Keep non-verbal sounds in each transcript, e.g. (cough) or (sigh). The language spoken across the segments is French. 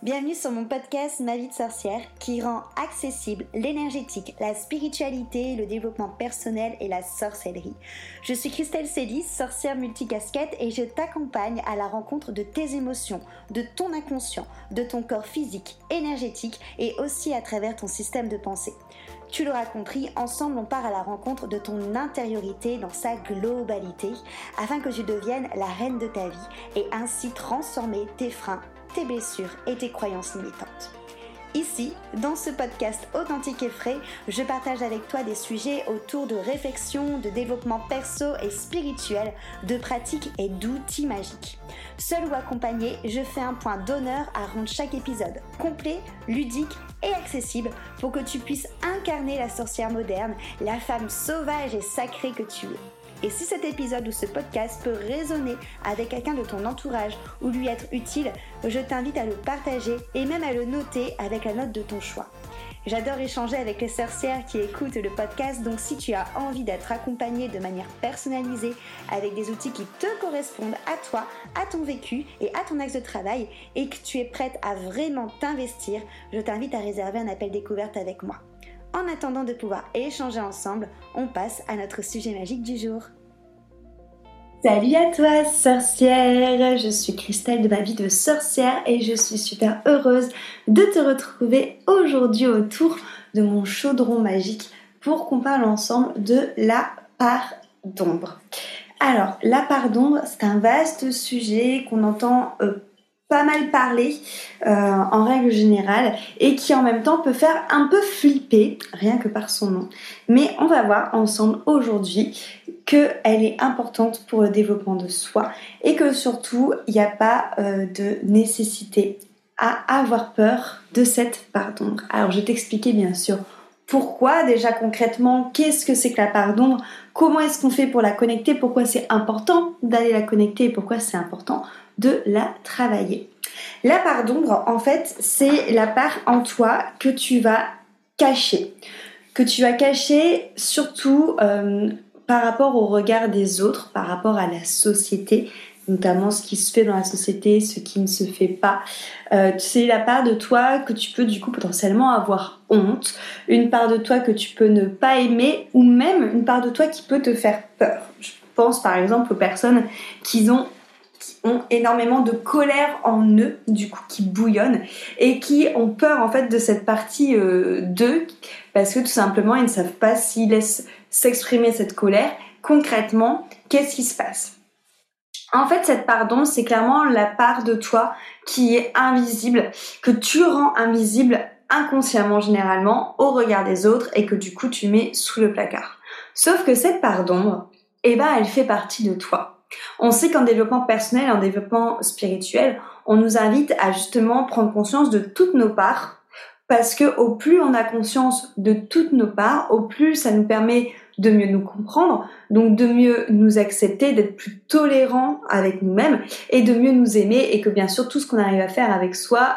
Bienvenue sur mon podcast Ma vie de sorcière qui rend accessible l'énergétique, la spiritualité, le développement personnel et la sorcellerie. Je suis Christelle Célis, sorcière multicasquette et je t'accompagne à la rencontre de tes émotions, de ton inconscient, de ton corps physique, énergétique et aussi à travers ton système de pensée. Tu l'auras compris, ensemble on part à la rencontre de ton intériorité dans sa globalité afin que tu deviennes la reine de ta vie et ainsi transformer tes freins tes blessures et tes croyances limitantes. Ici, dans ce podcast authentique et frais, je partage avec toi des sujets autour de réflexion, de développement perso et spirituel, de pratiques et d'outils magiques. Seul ou accompagné, je fais un point d'honneur à rendre chaque épisode complet, ludique et accessible pour que tu puisses incarner la sorcière moderne, la femme sauvage et sacrée que tu es. Et si cet épisode ou ce podcast peut résonner avec quelqu'un de ton entourage ou lui être utile, je t'invite à le partager et même à le noter avec la note de ton choix. J'adore échanger avec les sorcières qui écoutent le podcast, donc si tu as envie d'être accompagnée de manière personnalisée avec des outils qui te correspondent à toi, à ton vécu et à ton axe de travail, et que tu es prête à vraiment t'investir, je t'invite à réserver un appel découverte avec moi. En attendant de pouvoir échanger ensemble, on passe à notre sujet magique du jour. Salut à toi sorcière, je suis Christelle de ma vie de sorcière et je suis super heureuse de te retrouver aujourd'hui autour de mon chaudron magique pour qu'on parle ensemble de la part d'ombre. Alors, la part d'ombre, c'est un vaste sujet qu'on entend euh, pas mal parler euh, en règle générale et qui en même temps peut faire un peu flipper rien que par son nom. Mais on va voir ensemble aujourd'hui qu'elle est importante pour le développement de soi et que surtout il n'y a pas euh, de nécessité à avoir peur de cette part d'ombre. Alors je vais t'expliquer bien sûr pourquoi. Déjà concrètement, qu'est-ce que c'est que la part d'ombre, comment est-ce qu'on fait pour la connecter, pourquoi c'est important d'aller la connecter? Et pourquoi c'est important? De la travailler. La part d'ombre, en fait, c'est la part en toi que tu vas cacher. Que tu vas cacher surtout euh, par rapport au regard des autres, par rapport à la société, notamment ce qui se fait dans la société, ce qui ne se fait pas. Euh, c'est la part de toi que tu peux du coup potentiellement avoir honte, une part de toi que tu peux ne pas aimer, ou même une part de toi qui peut te faire peur. Je pense par exemple aux personnes qui ont ont énormément de colère en eux, du coup, qui bouillonnent et qui ont peur en fait de cette partie euh, d'eux parce que tout simplement ils ne savent pas s'ils laissent s'exprimer cette colère. Concrètement, qu'est-ce qui se passe? En fait, cette pardon, c'est clairement la part de toi qui est invisible, que tu rends invisible inconsciemment généralement au regard des autres et que du coup tu mets sous le placard. Sauf que cette part d'ombre, eh ben, elle fait partie de toi. On sait qu'en développement personnel, en développement spirituel, on nous invite à justement prendre conscience de toutes nos parts, parce que au plus on a conscience de toutes nos parts, au plus ça nous permet de mieux nous comprendre, donc de mieux nous accepter, d'être plus tolérants avec nous-mêmes et de mieux nous aimer et que bien sûr tout ce qu'on arrive à faire avec soi,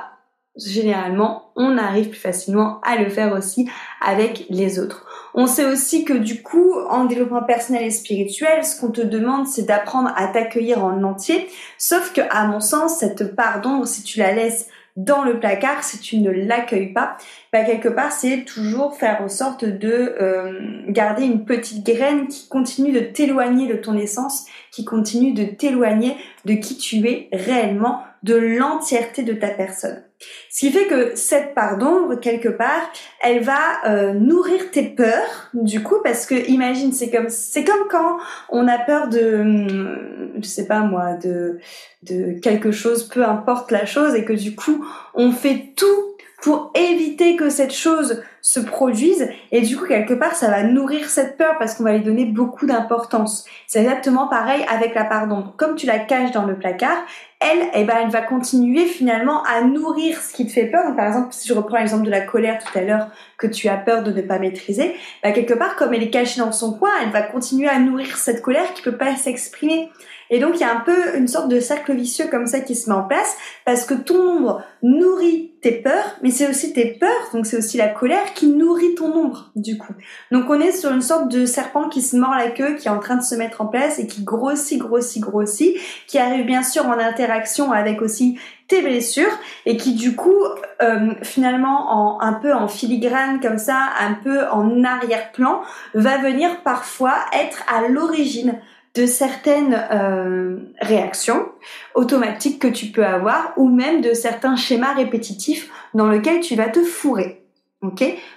généralement, on arrive plus facilement à le faire aussi avec les autres. On sait aussi que du coup, en développement personnel et spirituel, ce qu'on te demande, c'est d'apprendre à t'accueillir en entier. Sauf que, à mon sens, cette part d'ombre, si tu la laisses dans le placard, si tu ne l'accueilles pas, bah quelque part c'est toujours faire en sorte de euh, garder une petite graine qui continue de t'éloigner de ton essence, qui continue de t'éloigner de qui tu es réellement, de l'entièreté de ta personne. Ce qui fait que cette part d'ombre, quelque part, elle va euh, nourrir tes peurs, du coup, parce que imagine, c'est comme c'est comme quand on a peur de, je sais pas moi, de de quelque chose, peu importe la chose, et que du coup, on fait tout pour éviter que cette chose se produise et du coup quelque part ça va nourrir cette peur parce qu'on va lui donner beaucoup d'importance. C'est exactement pareil avec la part d'ombre. Comme tu la caches dans le placard, elle, eh ben, elle va continuer finalement à nourrir ce qui te fait peur. Donc, par exemple, si je reprends l'exemple de la colère tout à l'heure que tu as peur de ne pas maîtriser, bah, quelque part, comme elle est cachée dans son coin, elle va continuer à nourrir cette colère qui peut pas s'exprimer. Et donc, il y a un peu une sorte de cercle vicieux comme ça qui se met en place parce que ton ombre nourrit tes peurs, mais c'est aussi tes peurs, donc c'est aussi la colère qui nourrit ton ombre, du coup. Donc, on est sur une sorte de serpent qui se mord la queue, qui est en train de se mettre en place et qui grossit, grossit, grossit, qui arrive bien sûr en interaction avec aussi tes blessures et qui du coup euh, finalement en un peu en filigrane comme ça, un peu en arrière-plan, va venir parfois être à l'origine de certaines euh, réactions automatiques que tu peux avoir ou même de certains schémas répétitifs dans lesquels tu vas te fourrer.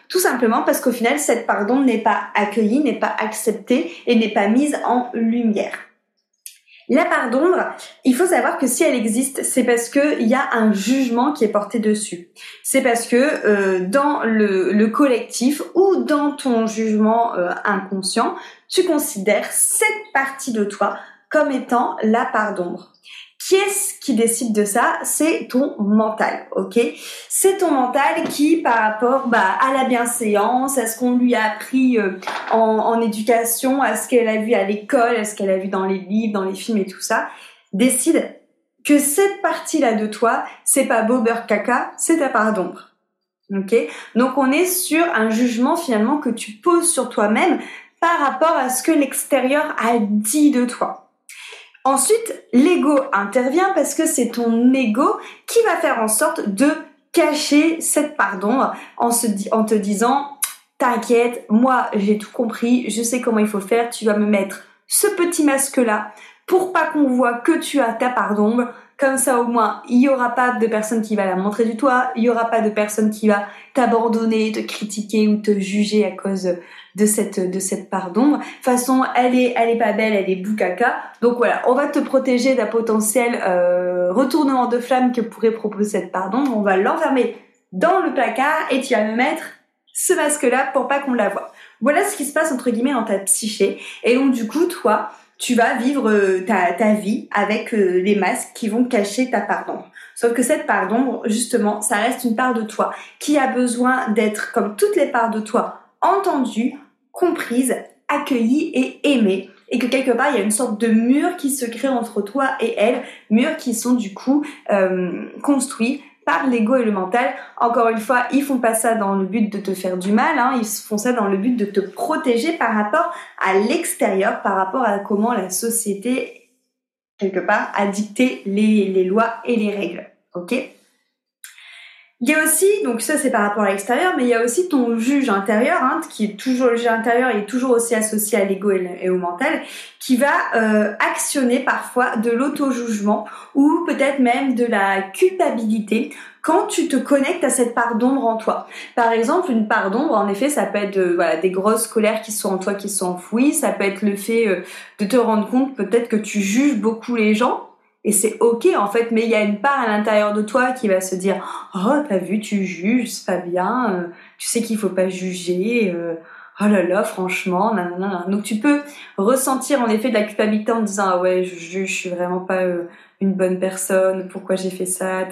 Tout simplement parce qu'au final, cette pardon n'est pas accueillie, n'est pas acceptée et n'est pas mise en lumière. La part d'ombre, il faut savoir que si elle existe, c'est parce qu'il y a un jugement qui est porté dessus. C'est parce que euh, dans le, collectif ou dans ton jugement euh, inconscient, tu considères cette partie de toi comme étant la part d'ombre. Qui est-ce qui décide de ça? C'est ton mental, ok? C'est ton mental qui, par rapport bah, à la bienséance, à ce qu'on lui a appris euh, en, éducation, à ce qu'elle a vu à l'école, à ce qu'elle a vu dans les livres, dans les films et tout ça, décide que cette partie-là de toi, c'est pas Bober caca, c'est ta part d'ombre. Ok? Donc on est sur un jugement finalement que tu poses sur toi-même par rapport à ce que l'extérieur a dit de toi. Ensuite, l'ego intervient parce que c'est ton ego qui va faire en sorte de cacher cette pardon en, se en te disant T'inquiète, moi j'ai tout compris, je sais comment il faut faire, tu vas me mettre ce petit masque là pour pas qu'on voit que tu as ta pardon. Comme ça, au moins, il y aura pas de personne qui va la montrer du toit, il y aura pas de personne qui va t'abandonner, te critiquer ou te juger à cause de cette de cette part d'ombre. De toute façon, elle est elle est pas belle, elle est boucaca. Donc voilà, on va te protéger d'un potentiel euh, retournement de flamme que pourrait proposer cette part d'ombre. On va l'enfermer dans le placard et tu vas me mettre ce masque-là pour pas qu'on la voie. Voilà ce qui se passe entre guillemets dans ta psyché. Et donc du coup, toi, tu vas vivre euh, ta, vie avec euh, les masques qui vont cacher ta part d'ombre. Sauf que cette part d'ombre, justement, ça reste une part de toi qui a besoin d'être, comme toutes les parts de toi, entendue, comprise, accueillie et aimée. Et que quelque part, il y a une sorte de mur qui se crée entre toi et elle, murs qui sont du coup euh, construits par l'ego et le mental. Encore une fois, ils font pas ça dans le but de te faire du mal, hein, ils font ça dans le but de te protéger par rapport à l'extérieur, par rapport à comment la société, quelque part, a dicté les, lois et les règles. Il y a aussi, donc ça c'est par rapport à l'extérieur, mais il y a aussi ton juge intérieur, hein, qui est toujours le juge intérieur, il est toujours aussi associé à l'ego et, au mental, qui va euh, actionner parfois de l'auto-jugement ou peut-être même de la culpabilité quand tu te connectes à cette part d'ombre en toi. Par exemple, une part d'ombre, en effet, ça peut être euh, voilà, des grosses colères qui sont en toi, qui sont enfouies, ça peut être le fait euh, de te rendre compte peut-être que tu juges beaucoup les gens, et c'est ok en fait, mais il y a une part à l'intérieur de toi qui va se dire oh t'as vu tu juges, c'est pas bien, euh, tu sais qu'il faut pas juger, euh, oh là là franchement, nanana. Donc tu peux ressentir en effet de la culpabilité en disant ah ouais je juge, je suis vraiment pas euh, une bonne personne, pourquoi j'ai fait ça,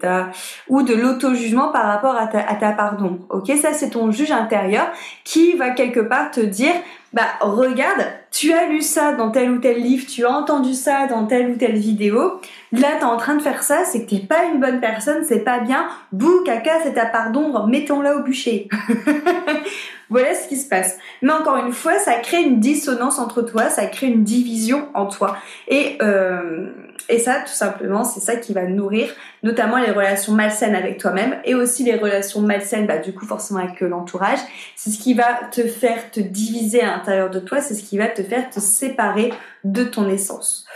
ta, ou de l'auto-jugement par rapport à ta, à ta pardon. Ok, ça c'est ton juge intérieur qui va quelque part te dire bah regarde, tu as lu ça dans tel ou tel livre, tu as entendu ça dans telle ou telle vidéo, là t'es en train de faire ça, c'est que t'es pas une bonne personne, c'est pas bien, bouh, caca, c'est ta part d'ombre, mettons-la au bûcher. (laughs) voilà ce qui se passe. Mais encore une fois, ça crée une dissonance entre toi, ça crée une division en toi. Et, euh, et ça, tout simplement, c'est ça qui va nourrir notamment les relations malsaines avec toi-même et aussi les relations malsaines, bah, du coup, forcément avec l'entourage. C'est ce qui va te faire te diviser à l'intérieur de toi, c'est ce qui va te faire te séparer de ton essence.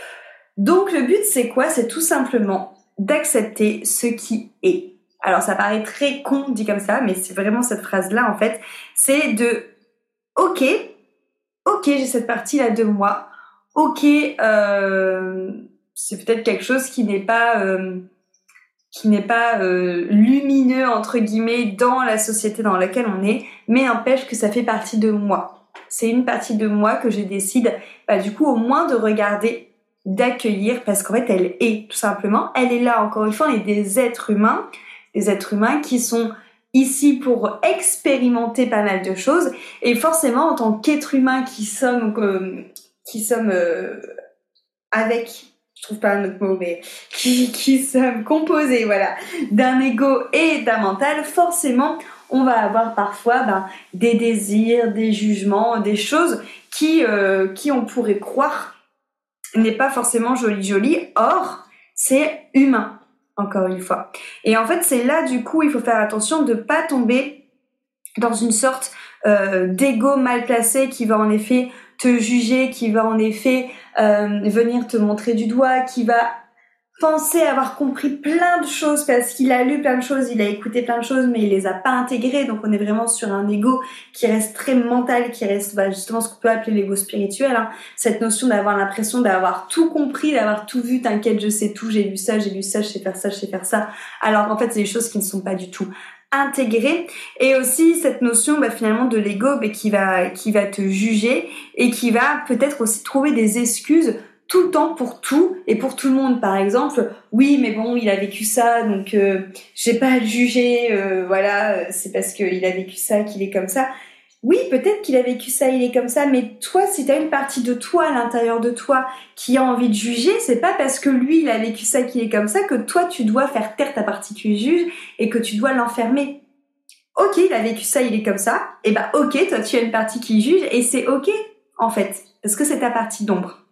Donc le but, c'est quoi? C'est tout simplement d'accepter ce qui est. Alors ça paraît très con dit comme ça, mais c'est vraiment cette phrase-là en fait. C'est de ok, ok, j'ai cette partie-là de moi. Ok, euh, c'est peut-être quelque chose qui n'est pas euh, euh, lumineux entre guillemets dans la société dans laquelle on est, mais empêche que ça fait partie de moi. C'est une partie de moi que je décide, bah, du coup au moins de regarder, d'accueillir, parce qu'en fait elle est tout simplement, elle est là. Encore une fois, on est des êtres humains, des êtres humains qui sont ici pour expérimenter pas mal de choses, et forcément en tant qu'être humain qui sommes euh, qui sommes avec trouve pas un autre mot, mais qui, qui sommes composés, voilà, d'un ego et d'un mental, forcément, on va avoir parfois ben, des désirs, des jugements, des choses qui, euh, qui on pourrait croire n'est pas forcément joli joli. Or, c'est humain. Encore une fois. Et en fait, c'est là, du coup, il faut faire attention de pas tomber dans une sorte euh, d'ego mal placé qui va en effet te juger, qui va en effet euh, venir te montrer du doigt, qui va penser avoir compris plein de choses parce qu'il a lu plein de choses, il a écouté plein de choses, mais il les a pas intégrées. Donc on est vraiment sur un ego qui reste très mental, qui reste bah, justement ce qu'on peut appeler l'ego spirituel. Hein. Cette notion d'avoir l'impression d'avoir tout compris, d'avoir tout vu. T'inquiète, je sais tout, j'ai lu ça, j'ai lu ça, je sais faire ça, je sais faire ça. Alors en fait, c'est des choses qui ne sont pas du tout intégrées. et aussi cette notion bah, finalement de l'ego bah, qui va qui va te juger et qui va peut-être aussi trouver des excuses tout le temps pour tout et pour tout le monde. Par exemple, oui, mais bon, il a vécu ça, donc euh, j'ai pas à le juger. Euh, voilà, c'est parce qu'il a vécu ça qu'il est comme ça. Oui, peut-être qu'il a vécu ça, il est comme ça, mais toi, si tu as une partie de toi à l'intérieur de toi qui a envie de juger, c'est pas parce que lui, il a vécu ça qu'il est comme ça que toi, tu dois faire taire ta partie qui juge et que tu dois l'enfermer. Ok, il a vécu ça, il est comme ça. Et eh bah ben, ok, toi, tu as une partie qui juge et c'est ok, en fait, parce que c'est ta partie d'ombre.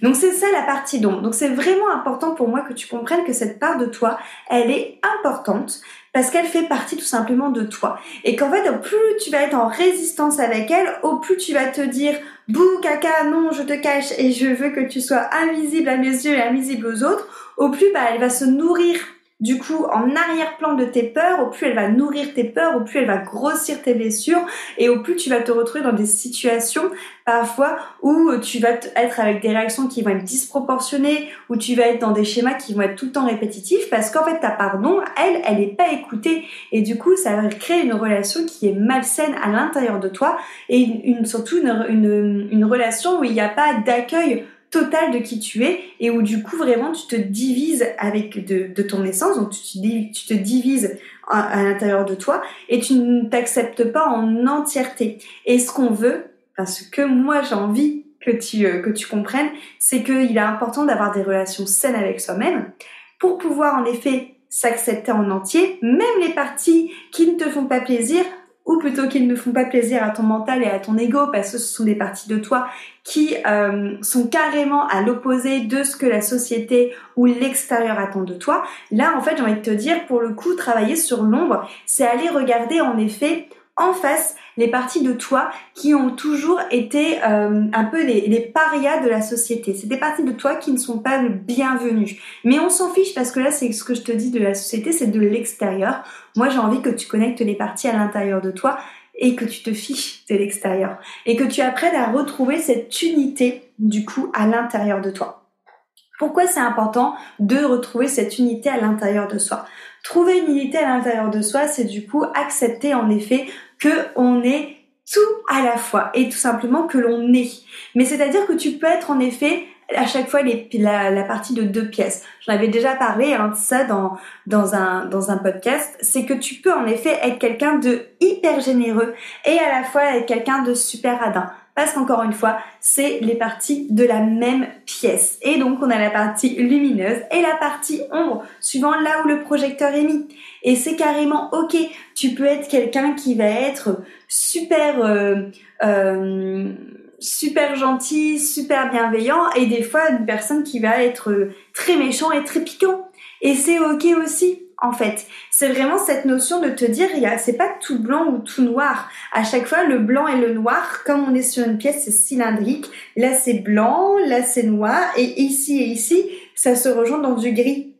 Donc c'est ça la partie d'ombre. Donc c'est vraiment important pour moi que tu comprennes que cette part de toi, elle est importante parce qu'elle fait partie tout simplement de toi. Et qu'en fait, au plus tu vas être en résistance avec elle, au plus tu vas te dire bouh caca, non, je te cache et je veux que tu sois invisible à mes yeux et invisible aux autres, au plus bah, elle va se nourrir du coup en arrière-plan de tes peurs, au plus elle va nourrir tes peurs, au plus elle va grossir tes blessures et au plus tu vas te retrouver dans des situations parfois où tu vas être avec des réactions qui vont être disproportionnées, où tu vas être dans des schémas qui vont être tout le temps répétitifs parce qu'en fait ta pardon, elle, elle n'est pas écoutée. Et du coup ça va créer une relation qui est malsaine à l'intérieur de toi et une, surtout une, une relation où il n'y a pas d'accueil total de qui tu es et où du coup vraiment tu te divises avec de, ton essence, donc tu, te divises à, l'intérieur de toi et tu ne t'acceptes pas en entièreté. Et ce qu'on veut, parce que moi j'ai envie que tu, euh, que tu comprennes, c'est qu'il est important d'avoir des relations saines avec soi-même pour pouvoir en effet s'accepter en entier, même les parties qui ne te font pas plaisir, ou plutôt qu'ils ne font pas plaisir à ton mental et à ton ego parce que ce sont des parties de toi qui euh, sont carrément à l'opposé de ce que la société ou l'extérieur attend de toi. Là, en fait, j'ai envie de te dire, pour le coup, travailler sur l'ombre, c'est aller regarder en effet en face les parties de toi qui ont toujours été euh, un peu les, les, parias de la société. C'est des parties de toi qui ne sont pas bienvenues. Mais on s'en fiche parce que là, c'est ce que je te dis de la société, c'est de l'extérieur. Moi, j'ai envie que tu connectes les parties à l'intérieur de toi et que tu te fiches de l'extérieur. Et que tu apprennes à retrouver cette unité, du coup, à l'intérieur de toi. Pourquoi c'est important de retrouver cette unité à l'intérieur de soi? Trouver une unité à l'intérieur de soi, c'est du coup accepter en effet que on est tout à la fois et tout simplement que l'on est. Mais c'est-à-dire que tu peux être en effet à chaque fois la, partie de deux pièces. J'en avais déjà parlé hein, de ça dans, dans, un, dans un podcast. C'est que tu peux en effet être quelqu'un de hyper généreux et à la fois être quelqu'un de super radin parce qu'encore une fois, c'est les parties de la même pièce. Et donc, on a la partie lumineuse et la partie ombre, suivant là où le projecteur est mis. Et c'est carrément ok. Tu peux être quelqu'un qui va être super, euh, euh, super gentil, super bienveillant, et des fois une personne qui va être très méchant et très piquant. Et c'est ok aussi en fait. C'est vraiment cette notion de te dire, c'est pas tout blanc ou tout noir. À chaque fois, le blanc et le noir, comme on est sur une pièce, cylindrique. Là, c'est blanc, là, c'est noir, et ici et ici, ça se rejoint dans du gris.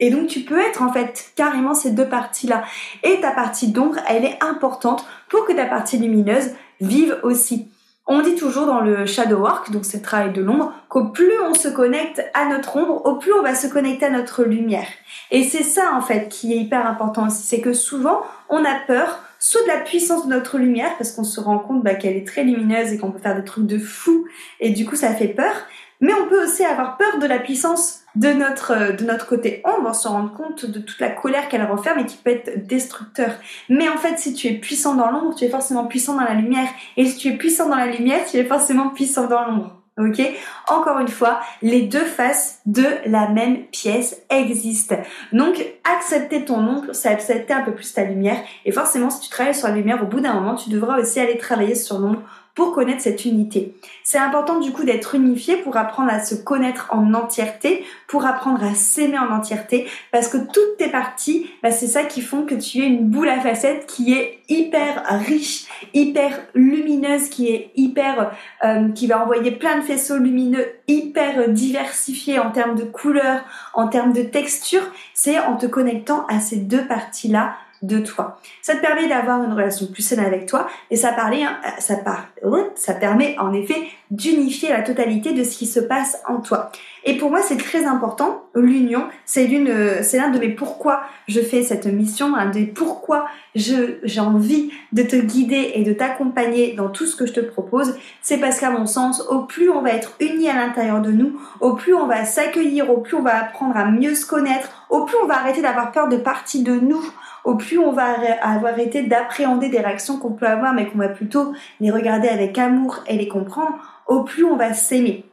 Et donc, tu peux être en fait carrément ces deux parties-là. Et ta partie d'ombre, elle est importante pour que ta partie lumineuse vive aussi. On dit toujours dans le shadow work, donc le travail de l'ombre, qu'au plus on se connecte à notre ombre, au plus on va se connecter à notre lumière. Et c'est ça en fait qui est hyper important aussi, c'est que souvent on a peur soit de la puissance de notre lumière parce qu'on se rend compte bah, qu'elle est très lumineuse et qu'on peut faire des trucs de fou et du coup ça fait peur, mais on peut aussi avoir peur de la puissance de notre, euh, de notre côté ombre, se rend compte de toute la colère qu'elle renferme et qui peut être destructeur. Mais en fait, si tu es puissant dans l'ombre, tu es forcément puissant dans la lumière. Et si tu es puissant dans la lumière, tu es forcément puissant dans l'ombre. Ok? Encore une fois, les deux faces de la même pièce existent. Donc, accepter ton ombre, c'est accepter un peu plus ta lumière. Et forcément, si tu travailles sur la lumière, au bout d'un moment, tu devras aussi aller travailler sur l'ombre pour connaître cette unité. C'est important du coup d'être unifié pour apprendre à se connaître en entièreté, pour apprendre à s'aimer en entièreté, parce que toutes tes parties, bah, c'est ça qui font que tu es une boule à facettes qui est hyper riche, hyper lumineuse, qui est hyper, euh, qui va envoyer plein de faisceaux lumineux, hyper diversifiés en termes de couleurs, en termes de texture. C'est en te connectant à ces deux parties-là de toi. Ça te permet d'avoir une relation plus saine avec toi et hein, ça, permet en effet d'unifier la totalité de ce qui se passe en toi. Et pour moi, c'est très important. L'union, c'est l'un de mes pourquoi je fais cette mission, un des pourquoi j'ai envie de te guider et de t'accompagner dans tout ce que je te propose. C'est parce qu'à mon sens, au plus on va être unis à l'intérieur de nous, au plus on va s'accueillir, au plus on va apprendre à mieux se connaître, au plus on va arrêter d'avoir peur de partie de nous au plus on va avoir arrêté d'appréhender des réactions qu'on peut avoir, mais qu'on va plutôt les regarder avec amour et les comprendre, au plus on va s'aimer.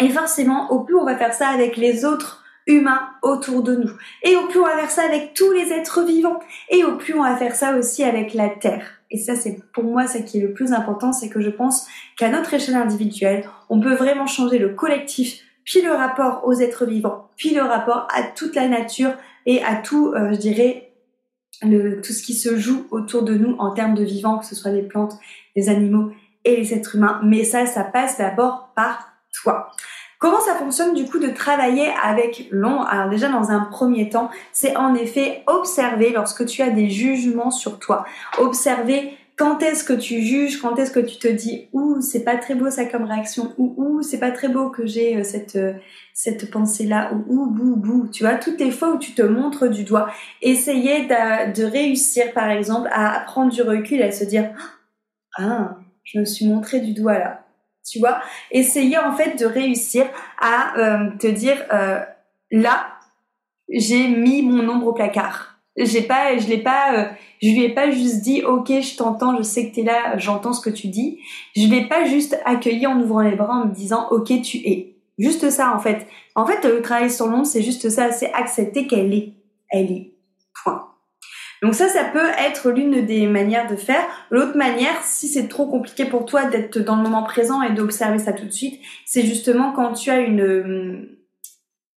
Et forcément, au plus on va faire ça avec les autres humains autour de nous. Et au plus on va faire ça avec tous les êtres vivants. Et au plus on va faire ça aussi avec la Terre. Et ça, c'est pour moi ce qui est le plus important, c'est que je pense qu'à notre échelle individuelle, on peut vraiment changer le collectif, puis le rapport aux êtres vivants, puis le rapport à toute la nature et à tout, euh, je dirais, le, tout ce qui se joue autour de nous en termes de vivants, que ce soit les plantes, les animaux et les êtres humains. Mais ça, ça passe d'abord par toi. Comment ça fonctionne du coup de travailler avec l'ombre? Alors déjà dans un premier temps, c'est en effet observer lorsque tu as des jugements sur toi. Observer quand est-ce que tu juges, quand est-ce que tu te dis ouh c'est pas très beau ça comme réaction ou ouh c'est pas très beau que j'ai euh, cette euh, cette pensée là ou ouh bou bou. Tu vois toutes les fois où tu te montres du doigt. Essayer de, réussir par exemple à prendre du recul à se dire ah je me suis montré du doigt là. Tu vois essayer en fait de réussir à euh, te dire là j'ai mis mon ombre au placard j'ai pas, je l'ai pas, euh, je lui ai pas juste dit, ok, je t'entends, je sais que t'es là, j'entends ce que tu dis. Je l'ai pas juste accueilli en ouvrant les bras en me disant, ok, tu es. Juste ça, en fait. En fait, le travail sur l'ombre, c'est juste ça, c'est accepter qu'elle est. Elle est. Point. Donc ça, ça peut être l'une des manières de faire. L'autre manière, si c'est trop compliqué pour toi d'être dans le moment présent et d'observer ça tout de suite, c'est justement quand tu as une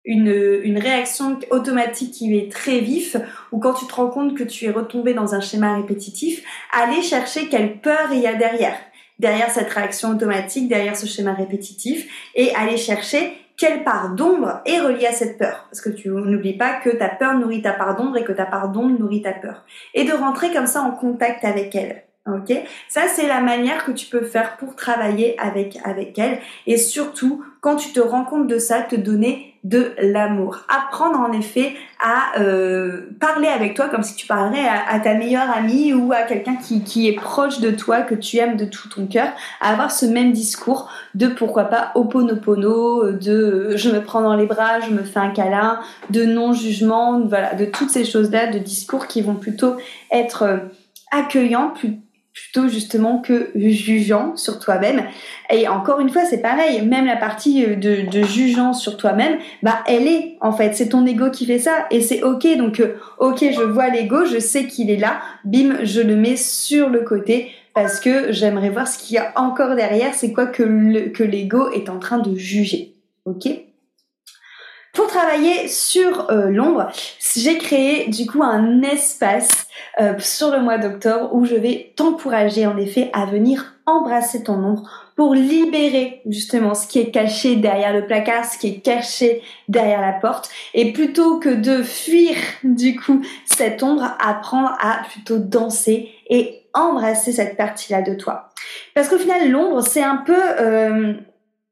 une, une réaction automatique qui est très vif ou quand tu te rends compte que tu es retombé dans un schéma répétitif, aller chercher quelle peur il y a derrière, derrière cette réaction automatique, derrière ce schéma répétitif et aller chercher quelle part d'ombre est reliée à cette peur. Parce que tu n'oublies pas que ta peur nourrit ta part d'ombre et que ta part d'ombre nourrit ta peur. Et de rentrer comme ça en contact avec elle. Ok, ça c'est la manière que tu peux faire pour travailler avec avec elle et surtout quand tu te rends compte de ça, te donner de l'amour. Apprendre en effet à euh, parler avec toi comme si tu parlerais à, ta meilleure amie ou à quelqu'un qui, qui est proche de toi, que tu aimes de tout ton cœur, à avoir ce même discours de pourquoi pas oponopono, de je me prends dans les bras, je me fais un câlin, de non-jugement, voilà, de toutes ces choses-là, de discours qui vont plutôt être euh, accueillants, plutôt justement que jugeant sur toi-même. Et encore une fois, c'est pareil, même la partie euh, de, jugeant sur toi-même, bah elle est en fait, c'est ton ego qui fait ça et c'est ok. Donc euh, ok, je vois l'ego, je sais qu'il est là, bim, je le mets sur le côté parce que j'aimerais voir ce qu'il y a encore derrière, c'est quoi que l'ego est en train de juger. Ok? Pour travailler sur euh, l'ombre, j'ai créé du coup un espace euh, sur le mois d'octobre où je vais t'encourager en effet à venir embrasser ton ombre pour libérer justement ce qui est caché derrière le placard, ce qui est caché derrière la porte et plutôt que de fuir du coup cette ombre, apprendre à plutôt danser et embrasser cette partie-là de toi. Parce qu'au final l'ombre c'est un peu euh,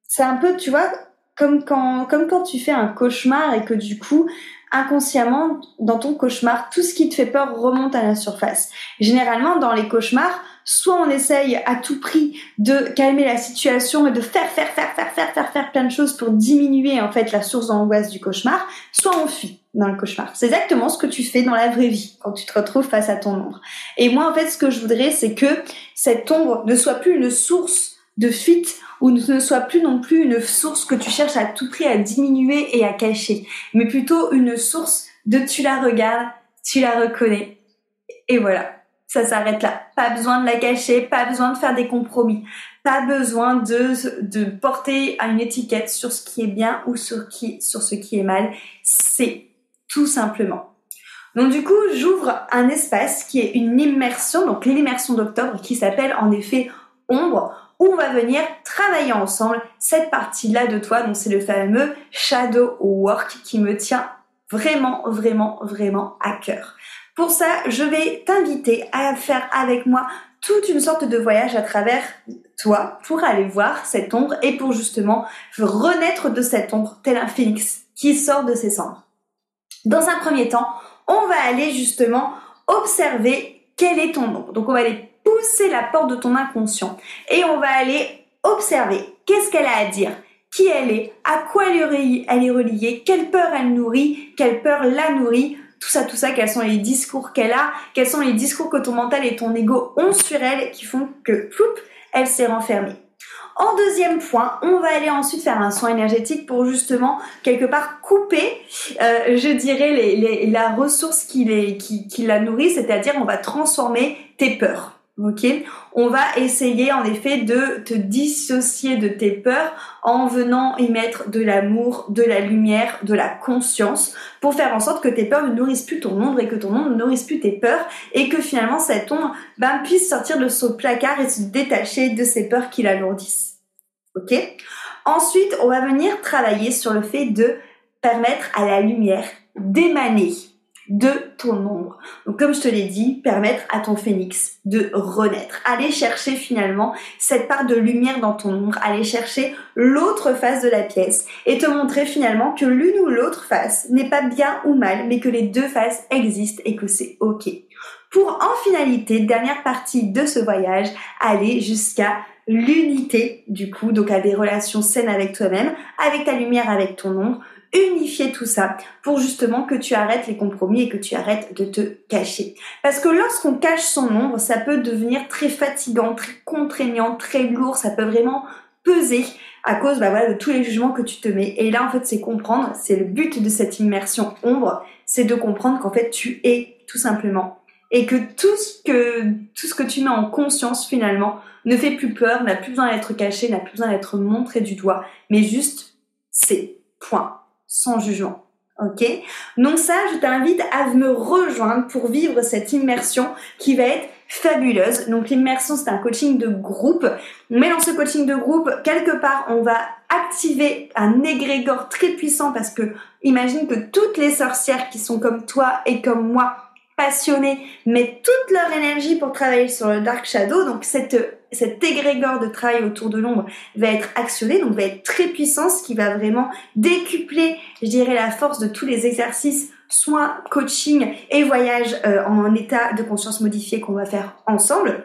c'est un peu tu vois comme quand, comme quand tu fais un cauchemar et que du coup, inconsciemment, dans ton cauchemar, tout ce qui te fait peur remonte à la surface. Généralement, dans les cauchemars, soit on essaye à tout prix de calmer la situation et de faire, faire, faire, faire, faire, faire, faire plein de choses pour diminuer en fait la source d'angoisse du cauchemar, soit on fuit dans le cauchemar. C'est exactement ce que tu fais dans la vraie vie quand tu te retrouves face à ton ombre. Et moi, en fait, ce que je voudrais, c'est que cette ombre ne soit plus une source de fuite ou ne soit plus non plus une source que tu cherches à tout prix à diminuer et à cacher, mais plutôt une source de tu la regardes, tu la reconnais. Et voilà. Ça s'arrête là. Pas besoin de la cacher, pas besoin de faire des compromis, pas besoin de, de porter une étiquette sur ce qui est bien ou sur, qui, sur ce qui est mal. C'est tout simplement. Donc du coup, j'ouvre un espace qui est une immersion, donc l'immersion d'octobre, qui s'appelle en effet Ombre, où on va venir travailler ensemble cette partie-là de toi. Donc c'est le fameux shadow work qui me tient vraiment, vraiment, vraiment à cœur. Pour ça, je vais t'inviter à faire avec moi toute une sorte de voyage à travers toi pour aller voir cette ombre et pour justement renaître de cette ombre tel un phénix qui sort de ses cendres. Dans un premier temps, on va aller justement observer quelle est ton ombre. Donc on va aller pousser la porte de ton inconscient et on va aller observer qu'est-ce qu'elle a à dire, qui elle est, à quoi elle est reliée, quelle peur elle nourrit, quelle peur la nourrit, tout ça, tout ça, quels sont les discours qu'elle a, quels sont les discours que ton mental et ton ego ont sur elle qui font que, ploup, elle s'est renfermée. En deuxième point, on va aller ensuite faire un soin énergétique pour justement quelque part couper, euh, je dirais, la ressource qui la nourrit, c'est-à-dire on va transformer tes peurs. Ok, on va essayer en effet de te dissocier de tes peurs en venant y mettre de l'amour, de la lumière, de la conscience pour faire en sorte que tes peurs ne nourrissent plus ton ombre et que ton ombre ne nourrisse plus tes peurs et que finalement cette ombre ben, puisse sortir de son placard et se détacher de ces peurs qui l'alourdissent. Ok. Ensuite, on va venir travailler sur le fait de permettre à la lumière d'émaner de ton ombre. Donc comme je te l'ai dit, permettre à ton phénix de renaître. Aller chercher finalement cette part de lumière dans ton ombre, aller chercher l'autre face de la pièce et te montrer finalement que l'une ou l'autre face n'est pas bien ou mal, mais que les deux faces existent et que c'est ok. Pour en finalité, dernière partie de ce voyage, aller jusqu'à l'unité du coup, donc à des relations saines avec toi-même, avec ta lumière, avec ton ombre, unifier tout ça pour justement que tu arrêtes les compromis et que tu arrêtes de te cacher. Parce que lorsqu'on cache son ombre, ça peut devenir très fatigant, très contraignant, très lourd, ça peut vraiment peser à cause bah voilà, de tous les jugements que tu te mets. Et là, en fait, c'est comprendre, c'est le but de cette immersion ombre, c'est de comprendre qu'en fait, tu es tout simplement. Et que tout ce que, tout ce que tu mets en conscience finalement ne fait plus peur, n'a plus besoin d'être caché, n'a plus besoin d'être montré du doigt, mais juste c'est point sans jugement. Ok? Donc ça, je t'invite à me rejoindre pour vivre cette immersion qui va être fabuleuse. Donc l'immersion, c'est un coaching de groupe. Mais dans ce coaching de groupe, quelque part, on va activer un égrégore très puissant parce que imagine que toutes les sorcières qui sont comme toi et comme moi, passionnées, mettent toute leur énergie pour travailler sur le Dark Shadow. Donc cette cet égrégore de travail autour de l'ombre va être actionné, donc va être très puissant, ce qui va vraiment décupler, je dirais, la force de tous les exercices, soins, coaching et voyage euh, en état de conscience modifié qu'on va faire ensemble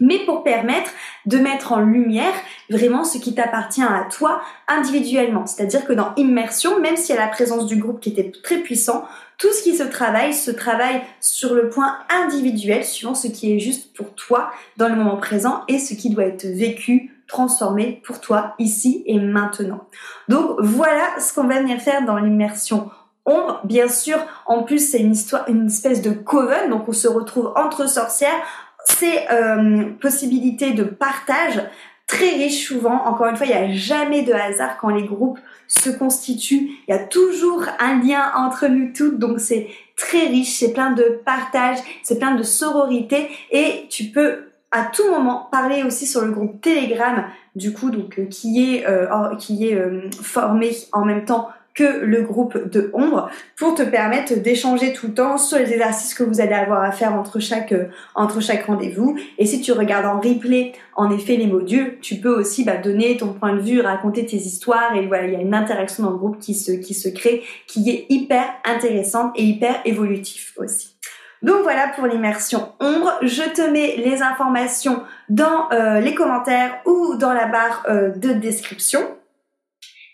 mais pour permettre de mettre en lumière vraiment ce qui t'appartient à toi individuellement. C'est-à-dire que dans immersion, même s'il y a la présence du groupe qui était très puissant, tout ce qui se travaille se travaille sur le point individuel, suivant ce qui est juste pour toi dans le moment présent et ce qui doit être vécu, transformé pour toi ici et maintenant. Donc voilà ce qu'on va venir faire dans l'immersion ombre. Bien sûr, en plus c'est une histoire, une espèce de coven, donc on se retrouve entre sorcières, ces euh, possibilités de partage très riches souvent. Encore une fois, il n'y a jamais de hasard quand les groupes se constituent. Il y a toujours un lien entre nous toutes, donc c'est très riche, c'est plein de partage, c'est plein de sororité et tu peux à tout moment parler aussi sur le groupe Telegram du coup donc euh, qui est euh, qui est formé en même temps que le groupe de ombre pour te permettre d'échanger tout le temps sur les exercices que vous allez avoir à faire entre chaque euh, entre chaque rendez-vous. Et si tu regardes en replay, en effet, les modules, tu peux aussi bah, donner ton point de vue, raconter tes histoires et voilà, il y a une interaction dans le groupe qui se qui se crée, qui est hyper intéressante et hyper évolutif aussi. Donc voilà pour l'immersion ombre. Je te mets les informations dans euh, les commentaires ou dans la barre euh, de description.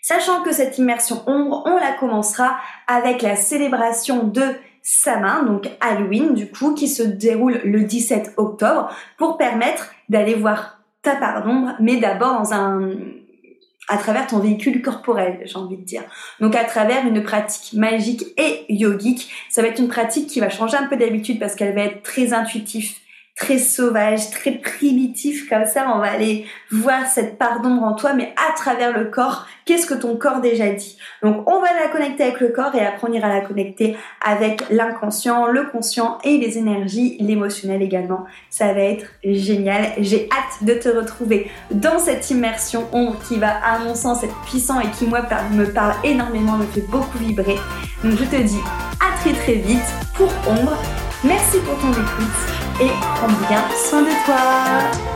Sachant que cette immersion ombre, on la commencera avec la célébration de Samin, donc Halloween du coup, qui se déroule le 17 octobre, pour permettre d'aller voir ta part d'ombre, mais d'abord dans un à travers ton véhicule corporel, j'ai envie de dire. Donc à travers une pratique magique et yogique. Ça va être une pratique qui va changer un peu d'habitude parce qu'elle va être très intuitive, très sauvage, très primitif comme ça. On va aller voir cette part d'ombre en toi, mais à travers le corps. Qu'est-ce que ton corps déjà dit? Donc on va la connecter avec le corps et après on ira la connecter avec l'inconscient, le conscient et les énergies, l'émotionnel également. Ça va être génial. J'ai hâte de te retrouver dans cette immersion ombre qui va à mon sens être puissant et qui moi me parle énormément, me fait beaucoup vibrer. Donc je te dis à très très vite pour ombre. Merci pour ton écoute et prends bien soin de toi.